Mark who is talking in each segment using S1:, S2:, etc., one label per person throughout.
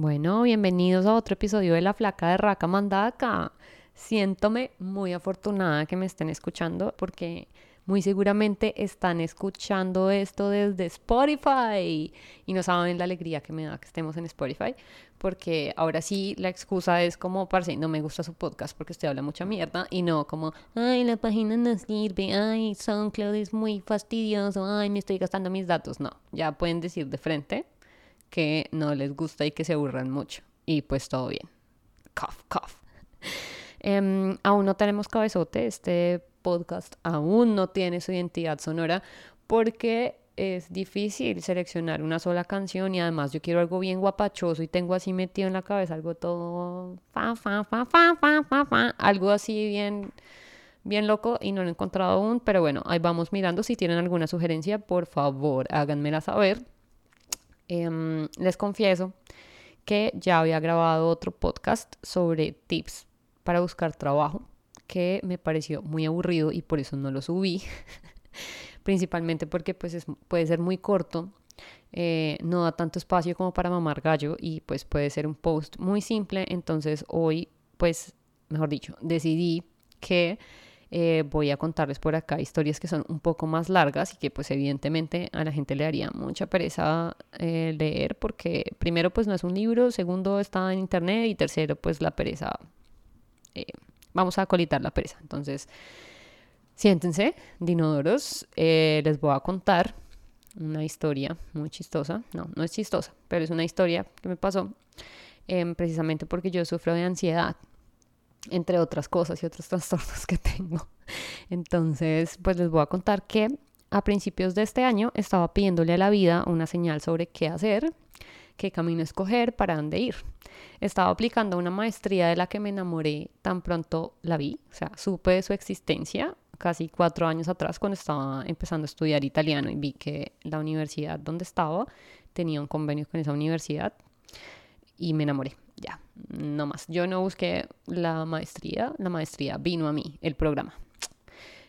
S1: Bueno, bienvenidos a otro episodio de La Flaca de Raca Mandaca. Siéntome muy afortunada que me estén escuchando porque muy seguramente están escuchando esto desde Spotify y no saben la alegría que me da que estemos en Spotify porque ahora sí la excusa es como, parce, no me gusta su podcast porque usted habla mucha mierda y no como, ay, la página no sirve, ay, SoundCloud es muy fastidioso, ay, me estoy gastando mis datos. No, ya pueden decir de frente que no les gusta y que se aburran mucho. Y pues todo bien. Cough, cough. Em, aún no tenemos cabezote, este podcast aún no tiene su identidad sonora porque es difícil seleccionar una sola canción y además yo quiero algo bien guapachoso y tengo así metido en la cabeza algo todo fa, fa, fa, fa, fa, fa, fa, algo así bien bien loco y no lo he encontrado aún, pero bueno, ahí vamos mirando. Si tienen alguna sugerencia, por favor, háganmela saber. Em, les confieso que ya había grabado otro podcast sobre tips para buscar trabajo, que me pareció muy aburrido y por eso no lo subí. Principalmente porque pues puede ser muy corto, eh, no da tanto espacio como para mamar gallo y pues puede ser un post muy simple. Entonces hoy, pues, mejor dicho, decidí que eh, voy a contarles por acá historias que son un poco más largas y que pues evidentemente a la gente le haría mucha pereza eh, leer porque primero pues no es un libro, segundo está en internet y tercero pues la pereza, eh, vamos a colitar la pereza. Entonces, siéntense, dinodoros, les voy a contar una historia muy chistosa, no, no es chistosa, pero es una historia que me pasó em, precisamente porque yo sufro de ansiedad entre otras cosas y otros trastornos que tengo. Entonces, pues les voy a contar que a principios de este año estaba pidiéndole a la vida una señal sobre qué hacer, qué camino escoger, para dónde ir. Estaba aplicando una maestría de la que me enamoré tan pronto la vi, o sea, supe de su existencia casi cuatro años atrás cuando estaba empezando a estudiar italiano y vi que la universidad donde estaba tenía un convenio con esa universidad y me enamoré ya, no más. Yo no busqué la maestría, la maestría vino a mí, el programa.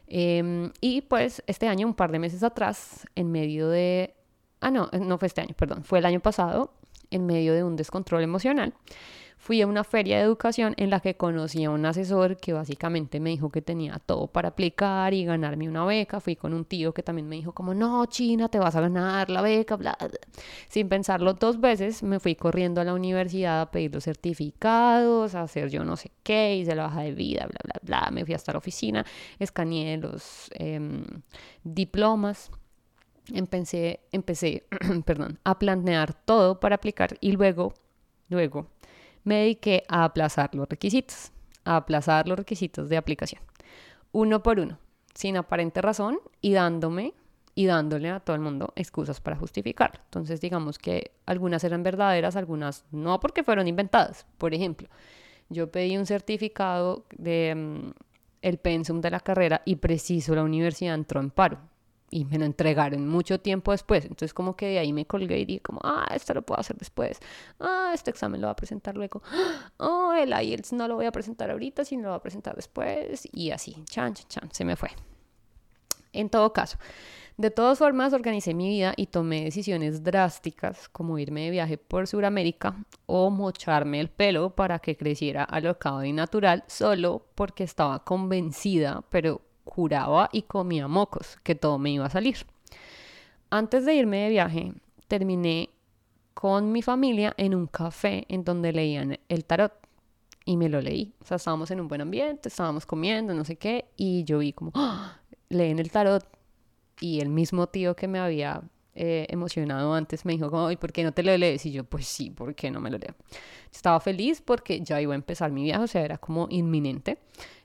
S1: Em, y pues este año, un par de meses atrás, en medio de... Ah, no, no fue este año, perdón, fue el año pasado, en medio de un descontrol emocional fui a una feria de educación en la que conocí a un asesor que básicamente me dijo que tenía todo para aplicar y ganarme una beca. Fui con un tío que también me dijo como, no, China, te vas a ganar la beca, bla, Sin pensarlo dos veces, me fui corriendo a la universidad a pedir los certificados, a hacer yo no sé qué, hice la baja de vida, bla, bla, bla. Me fui hasta la oficina, escaneé los em, diplomas empecé, empecé perdón, a planear todo para aplicar y luego, luego me dediqué a aplazar los requisitos, a aplazar los requisitos de aplicación, uno por uno, sin aparente razón y dándome y dándole a todo el mundo excusas para justificarlo. Entonces, digamos que algunas eran verdaderas, algunas no porque fueron inventadas. Por ejemplo, yo pedí un certificado de mm, el pensum de la carrera y preciso la universidad entró en paro y me lo entregaron mucho tiempo después. Entonces como que de ahí me colgué y dije como, ah, esto lo puedo hacer después. Ah, este examen lo voy a presentar luego. Oh, el IELTS no lo voy a presentar ahorita, sino lo voy a presentar después. Y así, chan, chan, chan, se me fue. En todo caso, de todas formas organicé mi vida y tomé decisiones drásticas como irme de viaje por Sudamérica o mocharme el pelo para que creciera alocado y natural solo porque estaba convencida, pero juraba y comía mocos, que todo me iba a salir. Antes de irme de viaje, terminé con mi familia en un café en donde leían el tarot y me lo leí. O sea, estábamos en un buen ambiente, estábamos comiendo, no sé qué, y yo vi como, ¡Ah! leen el tarot y el mismo tío que me había eh, emocionado antes me dijo, ¿y por qué no te lo lees? Y yo, pues sí, ¿por qué no me lo leo? Estaba feliz porque ya iba a empezar mi viaje, o sea, era como inminente.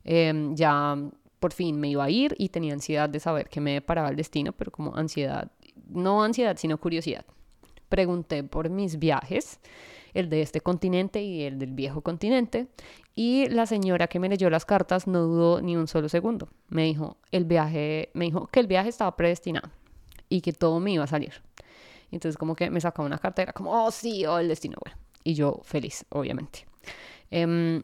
S1: Em, ya por fin me iba a ir y tenía ansiedad de saber qué me deparaba el destino, pero como ansiedad, no ansiedad, sino curiosidad. Pregunté por mis viajes, el de este continente y el del viejo continente, y la señora que me leyó las cartas no dudó ni un solo segundo. Me dijo, el viaje, me dijo que el viaje estaba predestinado y que todo me iba a salir. Entonces como que me sacaba una carta, era como, oh sí, oh el destino, bueno. Y yo feliz, obviamente. Em,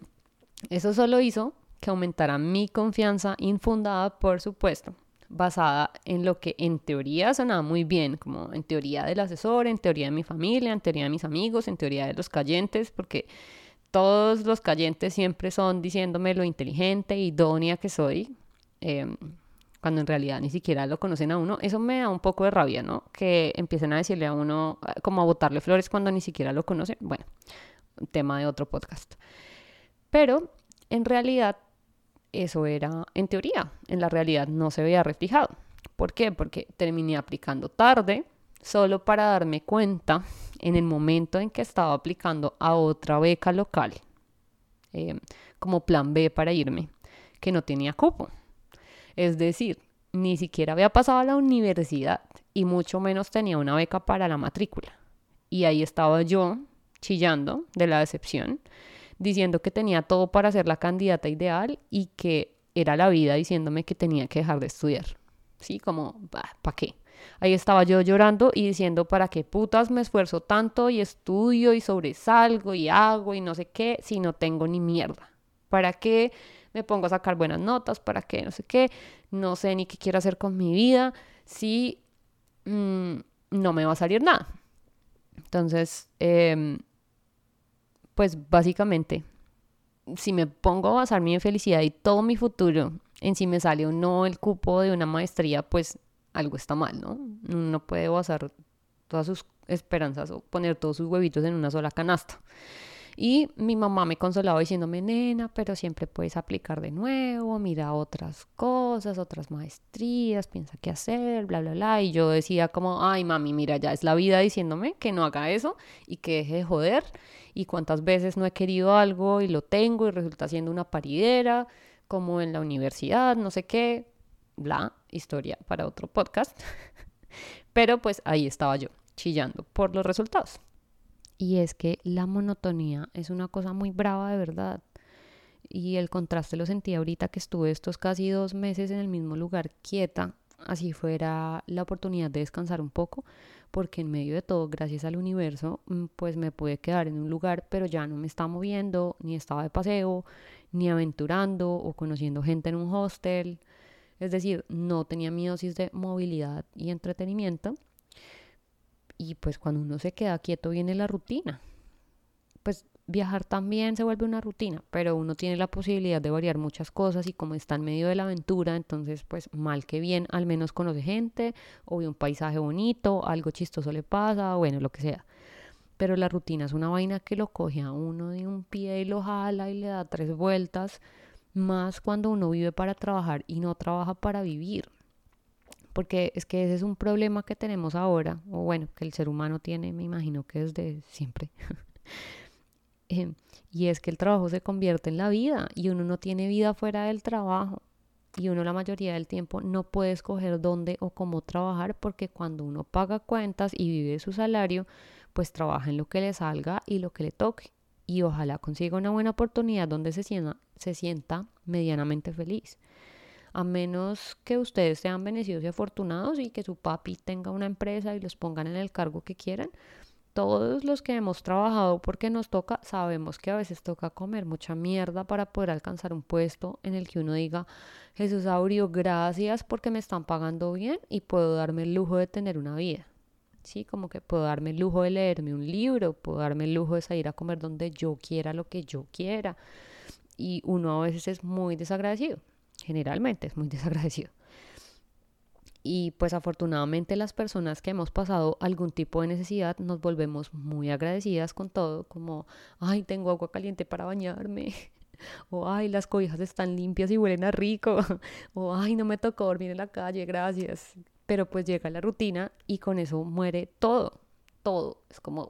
S1: eso solo hizo que aumentara mi confianza infundada, por supuesto, basada en lo que en teoría sonaba muy bien, como en teoría del asesor, en teoría de mi familia, en teoría de mis amigos, en teoría de los cayentes, porque todos los cayentes siempre son diciéndome lo inteligente idónea que soy, em, cuando en realidad ni siquiera lo conocen a uno. Eso me da un poco de rabia, ¿no? Que empiecen a decirle a uno, como a botarle flores cuando ni siquiera lo conocen. Bueno, tema de otro podcast. Pero en realidad eso era en teoría, en la realidad no se veía reflejado. ¿Por qué? Porque terminé aplicando tarde, solo para darme cuenta en el momento en que estaba aplicando a otra beca local, eh, como plan B para irme, que no tenía cupo. Es decir, ni siquiera había pasado a la universidad y mucho menos tenía una beca para la matrícula. Y ahí estaba yo chillando de la decepción diciendo que tenía todo para ser la candidata ideal y que era la vida diciéndome que tenía que dejar de estudiar. Sí, como, ¿para qué? Ahí estaba yo llorando y diciendo, ¿para qué putas me esfuerzo tanto y estudio y sobresalgo y hago y no sé qué si no tengo ni mierda? ¿Para qué me pongo a sacar buenas notas? ¿Para qué? No sé qué. No sé ni qué quiero hacer con mi vida si mm, no me va a salir nada. Entonces, eh, pues básicamente, si me pongo a basar mi felicidad y todo mi futuro en si me sale o no el cupo de una maestría, pues algo está mal, ¿no? No puede basar todas sus esperanzas o poner todos sus huevitos en una sola canasta. Y mi mamá me consolaba diciéndome, nena, pero siempre puedes aplicar de nuevo, mira otras cosas, otras maestrías, piensa qué hacer, bla, bla, bla. Y yo decía como, ay, mami, mira, ya es la vida diciéndome que no haga eso y que deje de joder. Y cuántas veces no he querido algo y lo tengo y resulta siendo una paridera, como en la universidad, no sé qué, bla, historia para otro podcast. pero pues ahí estaba yo, chillando por los resultados. Y es que la monotonía es una cosa muy brava de verdad. Y el contraste lo sentí ahorita que estuve estos casi dos meses en el mismo lugar quieta, así fuera la oportunidad de descansar un poco, porque en medio de todo, gracias al universo, mm, pues me pude quedar en un lugar, pero ya no me estaba moviendo, ni estaba de paseo, ni aventurando o conociendo gente en un hostel. Es decir, no tenía mi dosis de movilidad y entretenimiento y pues cuando uno se queda quieto viene la rutina. Pues viajar también se vuelve una rutina, pero uno tiene la posibilidad de variar muchas cosas y como está en medio de la aventura, entonces pues mal que bien, al menos conoce gente o ve un paisaje bonito, algo chistoso le pasa, bueno, lo que sea. Pero la rutina es una vaina que lo coge a uno de un pie y lo jala y le da tres vueltas, más cuando uno vive para trabajar y no trabaja para vivir porque es que ese es un problema que tenemos ahora, o bueno, que el ser humano tiene, me imagino que desde siempre. Em, y es que el trabajo se convierte en la vida y uno no tiene vida fuera del trabajo. Y uno la mayoría del tiempo no puede escoger dónde o cómo trabajar porque cuando uno paga cuentas y vive su salario, pues trabaja en lo que le salga y lo que le toque. Y ojalá consiga una buena oportunidad donde se sienta, se sienta medianamente feliz a menos que ustedes sean bendecidos y afortunados y que su papi tenga una empresa y los pongan en el cargo que quieran. Todos los que hemos trabajado porque nos toca, sabemos que a veces toca comer mucha mierda para poder alcanzar un puesto en el que uno diga, Jesús Aurio, gracias porque me están pagando bien y puedo darme el lujo de tener una vida. Sí, como que puedo darme el lujo de leerme un libro, puedo darme el lujo de salir a comer donde yo quiera, lo que yo quiera. Y uno a veces es muy desagradecido generalmente es muy desagradecido. Y pues afortunadamente las personas que hemos pasado algún tipo de necesidad nos volvemos muy agradecidas con todo, como, ay, tengo agua caliente para bañarme, o ay, las cobijas están limpias y huelen a rico, o ay, no me tocó dormir en la calle, gracias. Pero pues llega la rutina y con eso muere todo, todo. Es como,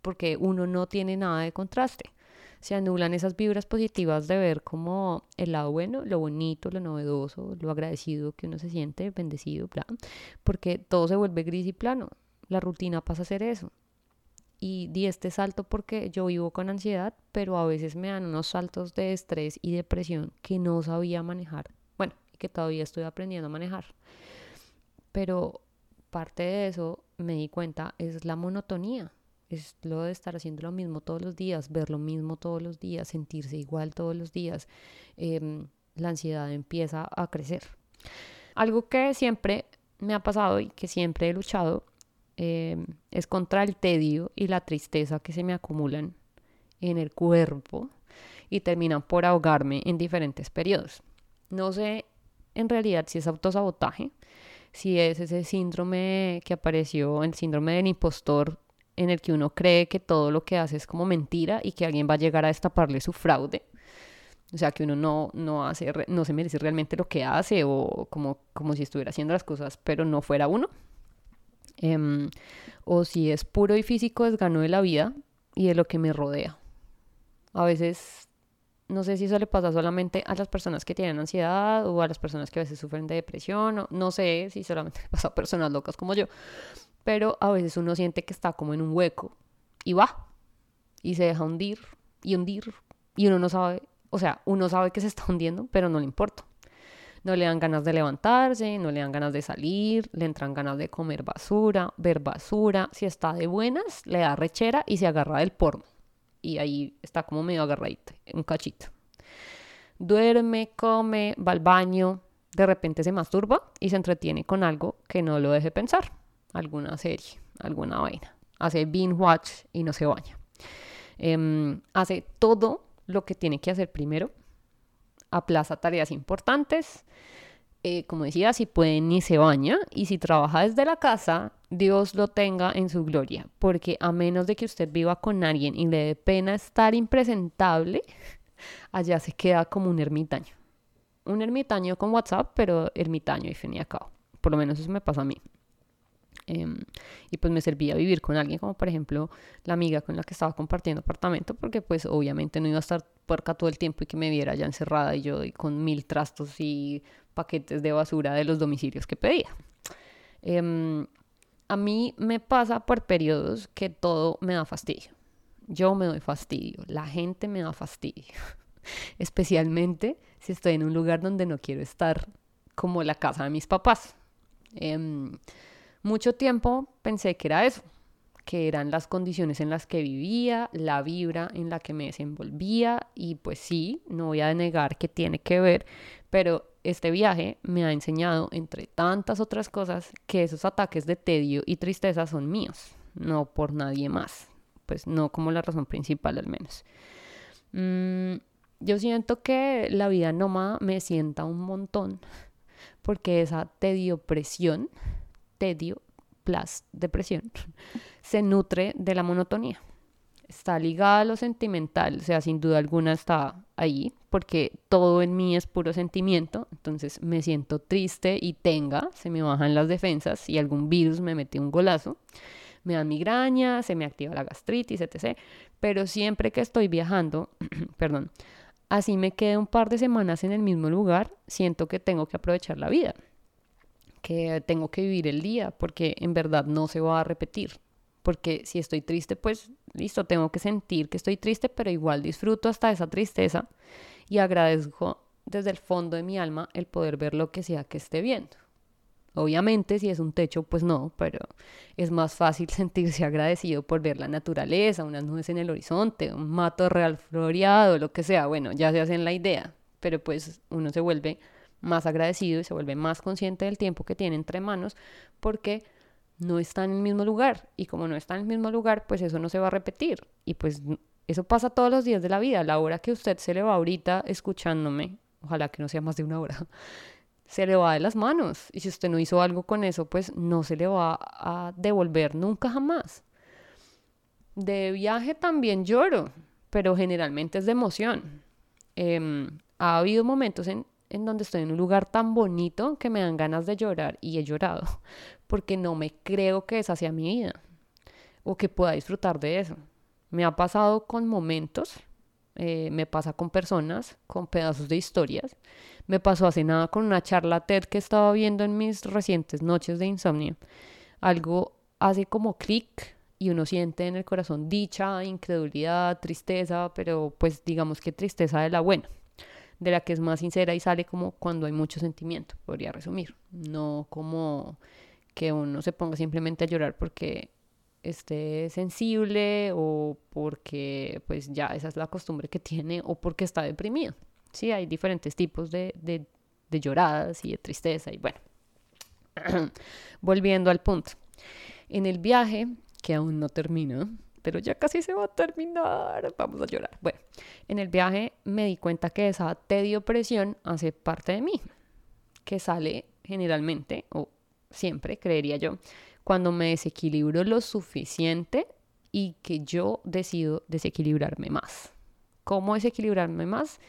S1: porque uno no tiene nada de contraste se anulan esas vibras positivas de ver como el lado bueno, lo bonito, lo novedoso, lo agradecido que uno se siente, bendecido, bla, porque todo se vuelve gris y plano. La rutina pasa a ser eso. Y di este salto porque yo vivo con ansiedad, pero a veces me dan unos saltos de estrés y depresión que no sabía manejar. Bueno, que todavía estoy aprendiendo a manejar. Pero parte de eso, me di cuenta, es la monotonía es lo de estar haciendo lo mismo todos los días, ver lo mismo todos los días, sentirse igual todos los días. Em, la ansiedad empieza a crecer. algo que siempre me ha pasado y que siempre he luchado em, es contra el tedio y la tristeza que se me acumulan en el cuerpo y terminan por ahogarme en diferentes periodos. No sé en realidad si es autosabotaje, si es ese síndrome que apareció, el síndrome del impostor, en el que uno cree que todo lo que hace es como mentira y que alguien va a llegar a destaparle su fraude. O sea, que uno no, no, hace, no se merece realmente lo que hace o como, como si estuviera haciendo las cosas, pero no fuera uno. Em, o si es puro y físico, es gano de la vida y de lo que me rodea. A veces, no sé si eso le pasa solamente a las personas que tienen ansiedad o a las personas que a veces sufren de depresión, o no sé si solamente le pasa a personas locas como yo, pero a veces uno siente que está como en un hueco y va y se deja hundir y hundir y uno no sabe o sea, uno sabe que se está hundiendo, pero no le importa. No le dan ganas de levantarse, no le dan ganas de salir, le entran ganas de comer basura, ver basura. Si está de buenas, le da rechera y se agarra del porno. Y ahí está como medio agarradito, un cachito. Duerme, come, va al baño, de repente se masturba y se entretiene con algo que no lo deje pensar. Alguna serie, alguna vaina. Hace binge watch y no se baña. Em, hace todo lo que tiene que hacer primero, aplaza tareas importantes, eh, como decía, si puede ni se baña y si trabaja desde la casa, Dios lo tenga en su gloria, porque a menos de que usted viva con alguien y le dé pena estar impresentable, allá se queda como un ermitaño. Un ermitaño con WhatsApp, pero ermitaño y fin y cabo. Por lo menos eso me pasa a mí. Em, y pues me servía vivir con alguien como por ejemplo la amiga con la que estaba compartiendo apartamento porque pues obviamente no iba a estar puerca todo el tiempo y que me viera ya encerrada y yo con mil trastos y paquetes de basura de los domicilios que pedía. Em, a mí me pasa por periodos que todo me da fastidio. Yo me doy fastidio, la gente me da fastidio. Especialmente si estoy en un lugar donde no quiero estar, como la casa de mis papás. Eh, mucho tiempo pensé que era eso, que eran las condiciones en las que vivía, la vibra en la que me desenvolvía y pues sí, no voy a negar que tiene que ver, pero este viaje me ha enseñado, entre tantas otras cosas, que esos ataques de tedio y tristeza son míos, no por nadie más, pues no como la razón principal al menos. Mm, yo siento que la vida nómada me sienta un montón, porque esa tedio presión tedio plus depresión se nutre de la monotonía. Está ligada a lo sentimental, o sea, sin duda alguna está ahí, porque todo en mí es puro sentimiento, entonces me siento triste y tenga, se me bajan las defensas y algún virus me mete un golazo, me da migraña, se me activa la gastritis, etc. Pero siempre que estoy viajando, perdón, así me quedé un par de semanas en el mismo lugar, siento que tengo que aprovechar la vida que tengo que vivir el día porque en verdad no se va a repetir. Porque si estoy triste, pues listo, tengo que sentir que estoy triste, pero igual disfruto hasta esa tristeza y agradezco desde el fondo de mi alma el poder ver lo que sea que esté viendo. Obviamente, si es un techo, pues no, pero es más fácil sentirse agradecido por ver la naturaleza, unas nubes en el horizonte, un mato real floreado, lo que sea. Bueno, ya se hacen la idea, pero pues uno se vuelve más agradecido y se vuelve más consciente del tiempo que tiene entre manos porque no está en el mismo lugar. Y como no está en el mismo lugar pues eso no se va a repetir. Y pues eso pasa todos los días de la vida. La hora que usted se le va ahorita escuchándome ojalá que no sea más de una hora se le va de las manos. Y si usted no hizo algo con eso pues no se le va a devolver nunca jamás. De viaje también lloro pero generalmente es de emoción. Em, ha habido momentos en en donde estoy en un lugar tan bonito que me dan ganas de llorar y he llorado porque no me creo que esa sea mi vida o que pueda disfrutar de eso. Me ha pasado con momentos, eh, me pasa con personas, con pedazos de historias. Me pasó hace nada con una charla TED que estaba viendo en mis recientes noches de insomnio. Algo hace como clic y uno siente en el corazón dicha, incredulidad, tristeza, pero pues digamos que tristeza de la buena de la que es más sincera y sale como cuando hay mucho sentimiento, podría resumir. No como que uno se ponga simplemente a llorar porque esté sensible o porque pues ya esa es la costumbre que tiene o porque está deprimido. Sí, hay diferentes tipos de, de, lloradas y de tristeza y bueno, Volviendo al punto. En el viaje, que aún no termina, pero ya casi se va a terminar, vamos a llorar. Bueno, en el viaje me di cuenta que esa tedio presión hace parte de mí, que sale generalmente, o siempre, creería yo, cuando me desequilibro lo suficiente y que yo decido desequilibrarme más. ¿Cómo desequilibrarme más?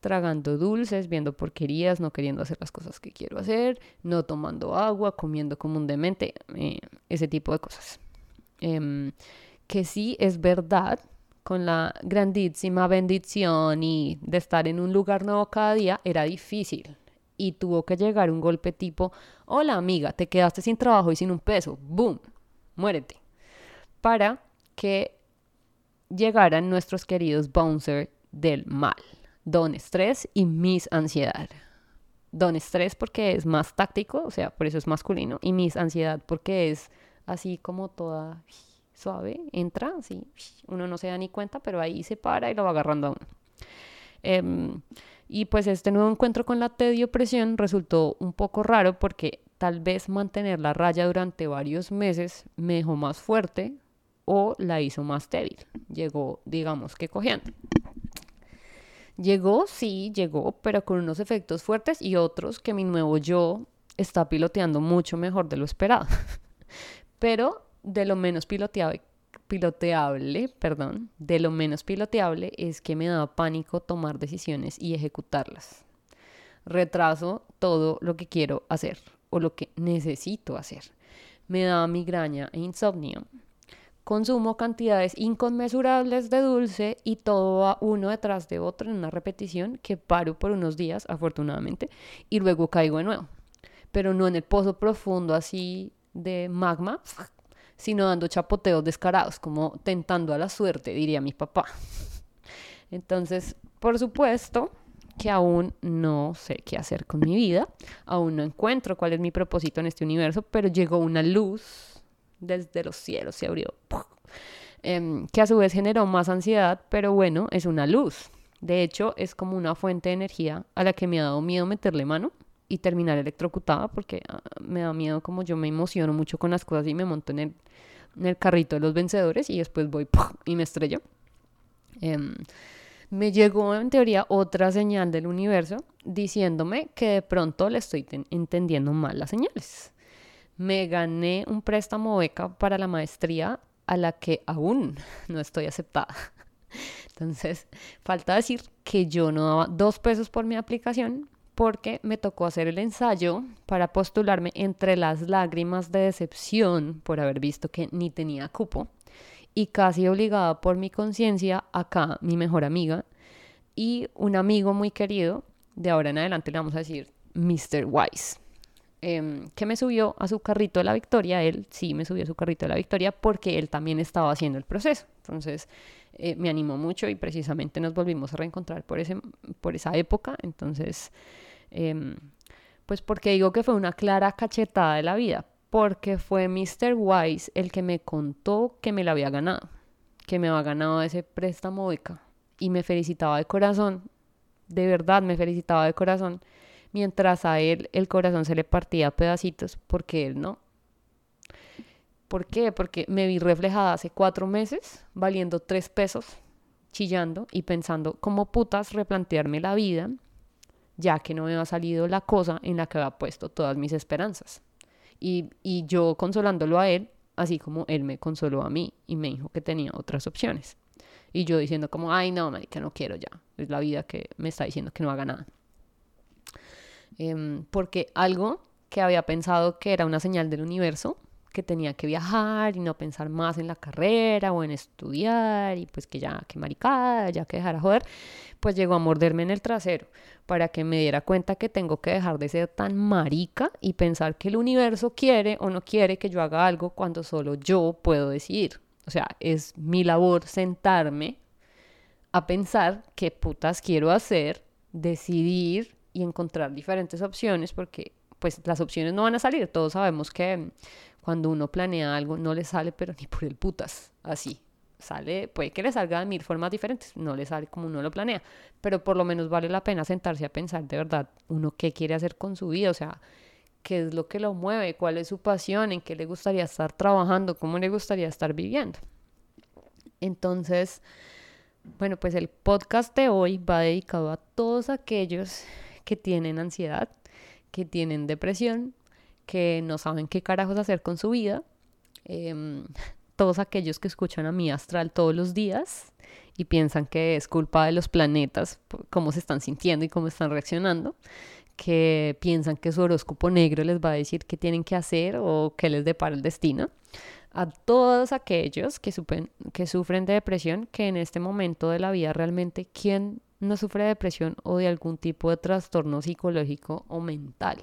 S1: Tragando dulces, viendo porquerías, no queriendo hacer las cosas que quiero hacer, no tomando agua, comiendo como eh, ese tipo de cosas. Em, que sí es verdad, con la grandísima bendición y de estar en un lugar nuevo cada día, era difícil. Y tuvo que llegar un golpe tipo, hola amiga, te quedaste sin trabajo y sin un peso, ¡boom! Muérete. Para que llegaran nuestros queridos bouncer del mal, don estrés y mis ansiedad. Don estrés porque es más táctico, o sea, por eso es masculino, y mis ansiedad porque es así como toda suave, entra, así, uno no se da ni cuenta, pero ahí se para y lo va agarrando a uno. Em, y pues este nuevo encuentro con la tedio presión resultó un poco raro porque tal vez mantener la raya durante varios meses me dejó más fuerte, o la hizo más débil. Llegó, digamos que cogiendo. Llegó, sí, llegó, pero con unos efectos fuertes y otros que mi nuevo yo está piloteando mucho mejor de lo esperado. pero de lo menos piloteable, piloteable, perdón, de lo menos piloteable es que me daba pánico tomar decisiones y ejecutarlas. Retraso todo lo que quiero hacer o lo que necesito hacer. Me daba migraña e insomnio consumo cantidades inconmensurables de dulce y todo va uno detrás de otro en una repetición que paro por unos días, afortunadamente, y luego caigo de nuevo. Pero no en el pozo profundo así de magma, sino dando chapoteos descarados, como tentando a la suerte, diría mi papá. Entonces, por supuesto que aún no sé qué hacer con mi vida, aún no encuentro cuál es mi propósito en este universo, pero llegó una luz desde los cielos se abrió, em, que a su vez generó más ansiedad, pero bueno, es una luz. De hecho, es como una fuente de energía a la que me ha dado miedo meterle mano y terminar electrocutada porque ah, me da miedo como yo me emociono mucho con las cosas y me monto en el, carrito de los vencedores y después voy y me estrello. Em, me llegó en teoría otra señal del universo diciéndome que de pronto le estoy entendiendo mal las señales me gané un préstamo beca para la maestría a la que aún no estoy aceptada. Entonces, falta decir que yo no daba dos pesos por mi aplicación porque me tocó hacer el ensayo para postularme entre las lágrimas de decepción por haber visto que ni tenía cupo y casi obligada por mi conciencia, acá mi mejor amiga y un amigo muy querido, de ahora en adelante le vamos a decir Mr. Wise. Em, que me subió a su carrito de la victoria, él sí me subió a su carrito de la victoria porque él también estaba haciendo el proceso. Entonces eh, me animó mucho y precisamente nos volvimos a reencontrar por, ese, por esa época. Entonces, em, pues porque digo que fue una clara cachetada de la vida, porque fue Mr. Wise el que me contó que me la había ganado, que me había ganado ese préstamo beca y me felicitaba de corazón, de verdad me felicitaba de corazón mientras a él el corazón se le partía a pedacitos porque él no. ¿Por qué? Porque me vi reflejada hace cuatro meses valiendo tres pesos, chillando y pensando cómo putas replantearme la vida, ya que no me había salido la cosa en la que había puesto todas mis esperanzas. Y, y yo consolándolo a él, así como él me consoló a mí y me dijo que tenía otras opciones. Y yo diciendo como, ay no, que no quiero ya. Es la vida que me está diciendo que no haga nada. Em, porque algo que había pensado que era una señal del universo, que tenía que viajar y no pensar más en la carrera o en estudiar y pues que ya, que maricada, ya que dejara joder, pues llegó a morderme en el trasero para que me diera cuenta que tengo que dejar de ser tan marica y pensar que el universo quiere o no quiere que yo haga algo cuando solo yo puedo decidir. O sea, es mi labor sentarme a pensar qué putas quiero hacer, decidir y encontrar diferentes opciones porque pues las opciones no van a salir. Todos sabemos que cuando uno planea algo no le sale pero ni por el putas, así. Sale, puede que le salga de mil formas diferentes, no le sale como uno lo planea, pero por lo menos vale la pena sentarse a pensar de verdad uno qué quiere hacer con su vida, o sea, qué es lo que lo mueve, cuál es su pasión, en qué le gustaría estar trabajando, cómo le gustaría estar viviendo. Entonces, bueno, pues el podcast de hoy va dedicado a todos aquellos que tienen ansiedad, que tienen depresión, que no saben qué carajos hacer con su vida. Em, todos aquellos que escuchan a mi astral todos los días y piensan que es culpa de los planetas, cómo se están sintiendo y cómo están reaccionando, que piensan que su horóscopo negro les va a decir qué tienen que hacer o qué les depara el destino. A todos aquellos que, que sufren de depresión, que en este momento de la vida realmente, ¿quién no sufre de depresión o de algún tipo de trastorno psicológico o mental?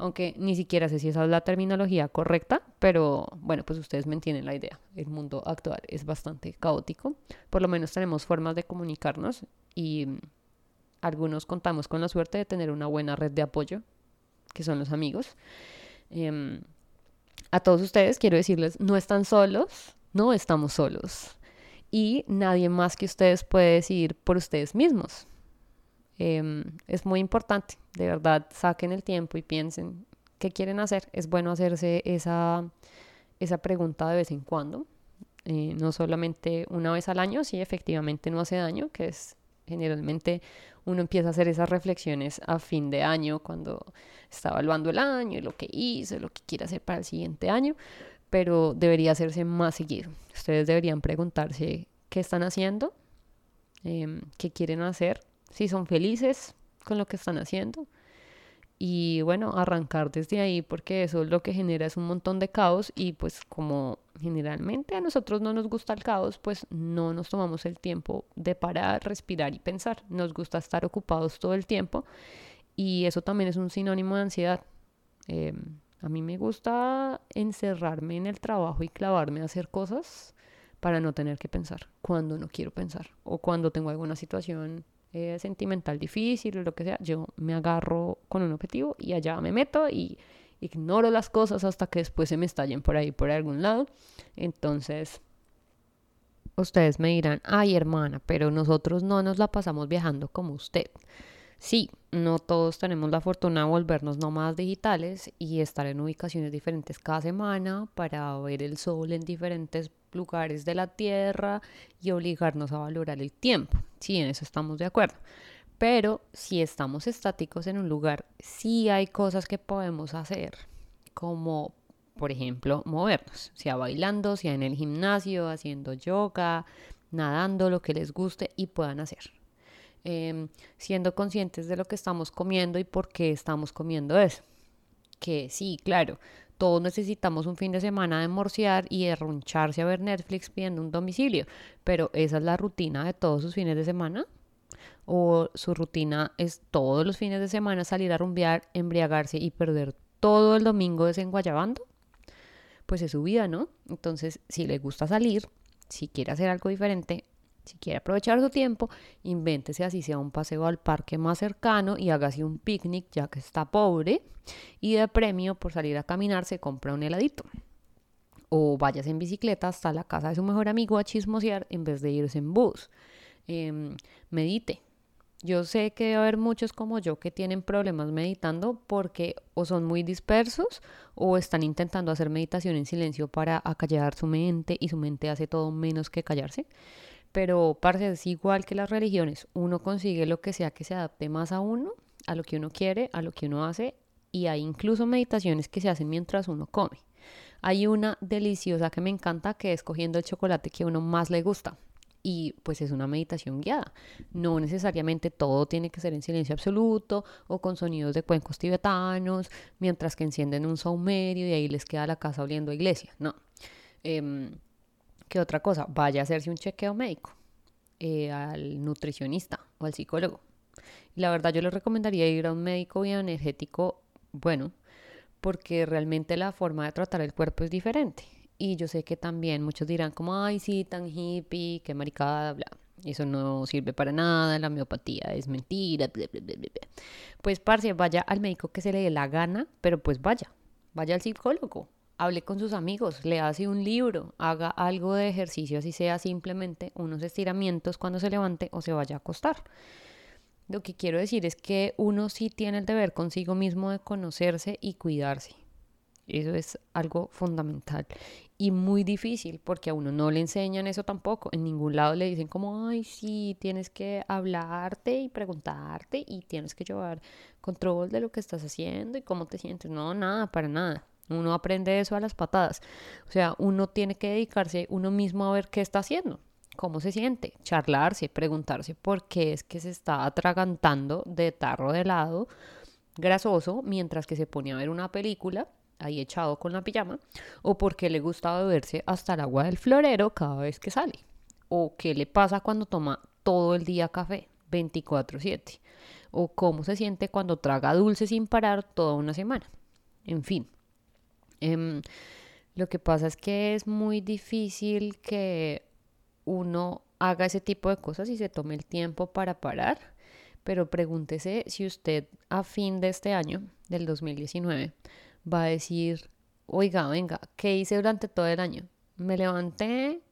S1: Aunque ni siquiera sé si esa es la terminología correcta, pero bueno, pues ustedes me entienden la idea. El mundo actual es bastante caótico, por lo menos tenemos formas de comunicarnos y algunos contamos con la suerte de tener una buena red de apoyo, que son los amigos. Em, a todos ustedes quiero decirles, no están solos, no estamos solos. Y nadie más que ustedes puede decidir por ustedes mismos. Em, es muy importante, de verdad, saquen el tiempo y piensen qué quieren hacer. Es bueno hacerse esa, esa pregunta de vez en cuando, eh, no solamente una vez al año, si efectivamente no hace daño, que es generalmente uno empieza a hacer esas reflexiones a fin de año cuando está evaluando el año y lo que hizo, lo que quiere hacer para el siguiente año, pero debería hacerse más seguido. Ustedes deberían preguntarse qué están haciendo, em, qué quieren hacer si son felices con lo que están haciendo. Y bueno, arrancar desde ahí porque eso lo que genera es un montón de caos y pues como generalmente a nosotros no nos gusta el caos, pues no nos tomamos el tiempo de parar, respirar y pensar. Nos gusta estar ocupados todo el tiempo y eso también es un sinónimo de ansiedad. Em, a mí me gusta encerrarme en el trabajo y clavarme a hacer cosas para no tener que pensar cuando no quiero pensar o cuando tengo alguna situación eh, sentimental difícil o lo que sea, yo me agarro con un objetivo y allá me meto y ignoro las cosas hasta que después se me estallen por ahí, por algún lado. Entonces, ustedes me dirán, ay hermana, pero nosotros no nos la pasamos viajando como usted. Sí, no todos tenemos la fortuna de volvernos nómadas digitales y estar en ubicaciones diferentes cada semana para ver el sol en diferentes lugares de la Tierra y obligarnos a valorar el tiempo. Sí, en eso estamos de acuerdo. Pero si estamos estáticos en un lugar, sí hay cosas que podemos hacer, como por ejemplo movernos, sea bailando, sea en el gimnasio, haciendo yoga, nadando, lo que les guste y puedan hacer. Em, siendo conscientes de lo que estamos comiendo y por qué estamos comiendo eso. Que sí, claro, todos necesitamos un fin de semana de morciar y de roncharse a ver Netflix pidiendo un domicilio, pero esa es la rutina de todos sus fines de semana. O su rutina es todos los fines de semana salir a rumbear, embriagarse y perder todo el domingo desenguayabando. Pues es su vida, ¿no? Entonces, si le gusta salir, si quiere hacer algo diferente, si quiere aprovechar su tiempo, invéntese así sea un paseo al parque más cercano y hágase un picnic ya que está pobre y de premio por salir a caminar se compra un heladito. O váyase en bicicleta hasta la casa de su mejor amigo a chismosear en vez de irse en bus. Em, medite. Yo sé que debe haber muchos como yo que tienen problemas meditando porque o son muy dispersos o están intentando hacer meditación en silencio para acallar su mente y su mente hace todo menos que callarse. Pero, parce, es igual que las religiones. Uno consigue lo que sea que se adapte más a uno, a lo que uno quiere, a lo que uno hace. Y hay incluso meditaciones que se hacen mientras uno come. Hay una deliciosa que me encanta que es cogiendo el chocolate que a uno más le gusta. Y pues es una meditación guiada. No necesariamente todo tiene que ser en silencio absoluto o con sonidos de cuencos tibetanos, mientras que encienden un saumerio y ahí les queda la casa oliendo a iglesia. No. Eh, ¿Qué otra cosa? Vaya a hacerse un chequeo médico eh, al nutricionista o al psicólogo. Y la verdad yo le recomendaría ir a un médico bioenergético bueno, porque realmente la forma de tratar el cuerpo es diferente. Y yo sé que también muchos dirán como, ay, sí, tan hippie, qué maricada, bla. Eso no sirve para nada, la homeopatía es mentira, bla, bla, bla. Pues, parce, vaya al médico que se le dé la gana, pero pues vaya, vaya al psicólogo, hable con sus amigos, le hace un libro, haga algo de ejercicio, así sea simplemente unos estiramientos cuando se levante o se vaya a acostar. Lo que quiero decir es que uno sí tiene el deber consigo mismo de conocerse y cuidarse. Eso es algo fundamental y muy difícil porque a uno no le enseñan eso tampoco. En ningún lado le dicen como, ay, sí, tienes que hablarte y preguntarte y tienes que llevar control de lo que estás haciendo y cómo te sientes. No, nada, para nada. Uno aprende eso a las patadas. O sea, uno tiene que dedicarse uno mismo a ver qué está haciendo cómo se siente, charlarse, preguntarse por qué es que se está atragantando de tarro de helado grasoso mientras que se pone a ver una película ahí echado con la pijama, o por qué le gusta beberse hasta el agua del florero cada vez que sale, o qué le pasa cuando toma todo el día café, 24/7, o cómo se siente cuando traga dulce sin parar toda una semana. En fin, em, lo que pasa es que es muy difícil que uno haga ese tipo de cosas y se tome el tiempo para parar, pero pregúntese si usted a fin de este año, del 2019, va a decir, oiga, venga, ¿qué hice durante todo el año? Me levanté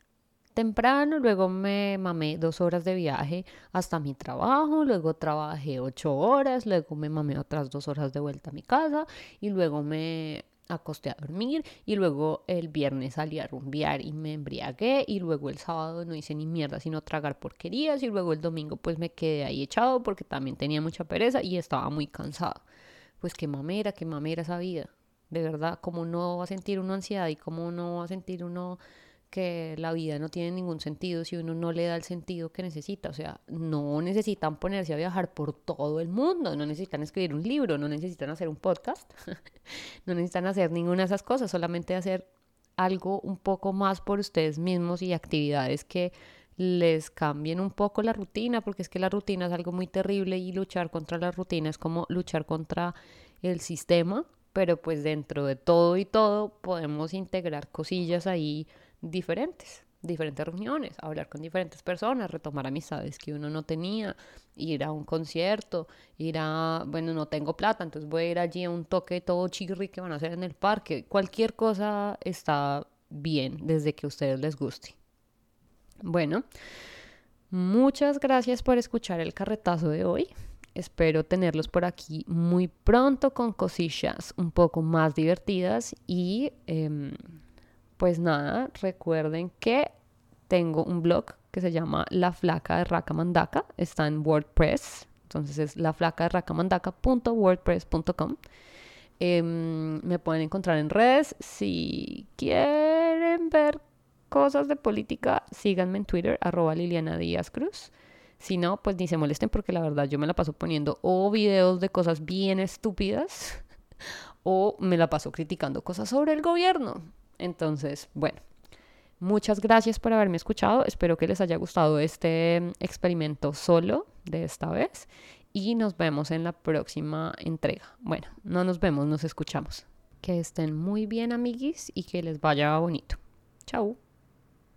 S1: temprano, luego me mamé dos horas de viaje hasta mi trabajo, luego trabajé ocho horas, luego me mamé otras dos horas de vuelta a mi casa y luego me acosté a dormir y luego el viernes salí a rumbear y me embriagué y luego el sábado no hice ni mierda sino tragar porquerías y luego el domingo pues me quedé ahí echado porque también tenía mucha pereza y estaba muy cansado. Pues qué mamera, qué mamera esa vida. De verdad, como no va a sentir uno ansiedad y como no va a sentir uno que la vida no tiene ningún sentido si uno no le da el sentido que necesita. O sea, no necesitan ponerse a viajar por todo el mundo, no necesitan escribir un libro, no necesitan hacer un podcast, no necesitan hacer ninguna de esas cosas, solamente hacer algo un poco más por ustedes mismos y actividades que les cambien un poco la rutina, porque es que la rutina es algo muy terrible y luchar contra la rutina es como luchar contra el sistema, pero pues dentro de todo y todo podemos integrar cosillas ahí diferentes, diferentes reuniones, hablar con diferentes personas, retomar amistades que uno no tenía, ir a un concierto, ir a, bueno, no tengo plata, entonces voy a ir allí a un toque todo chirri que van a hacer en el parque. Cualquier cosa está bien desde que a ustedes les guste. Bueno, muchas gracias por escuchar el carretazo de hoy. Espero tenerlos por aquí muy pronto con cosillas un poco más divertidas y em, pues nada, recuerden que tengo un blog que se llama La Flaca de Raca Mandaca, está en WordPress, entonces es laflacaderracamandaca.wordpress.com. Eh, me pueden encontrar en redes. Si quieren ver cosas de política, síganme en Twitter, arroba Liliana Díaz Cruz. Si no, pues ni se molesten porque la verdad yo me la paso poniendo o videos de cosas bien estúpidas o me la paso criticando cosas sobre el gobierno. Entonces, bueno, muchas gracias por haberme escuchado. Espero que les haya gustado este mm, experimento solo de esta vez y nos vemos en la próxima entrega. Bueno, no nos vemos, nos escuchamos. Que estén muy bien, amiguis, y que les vaya bonito. Chao.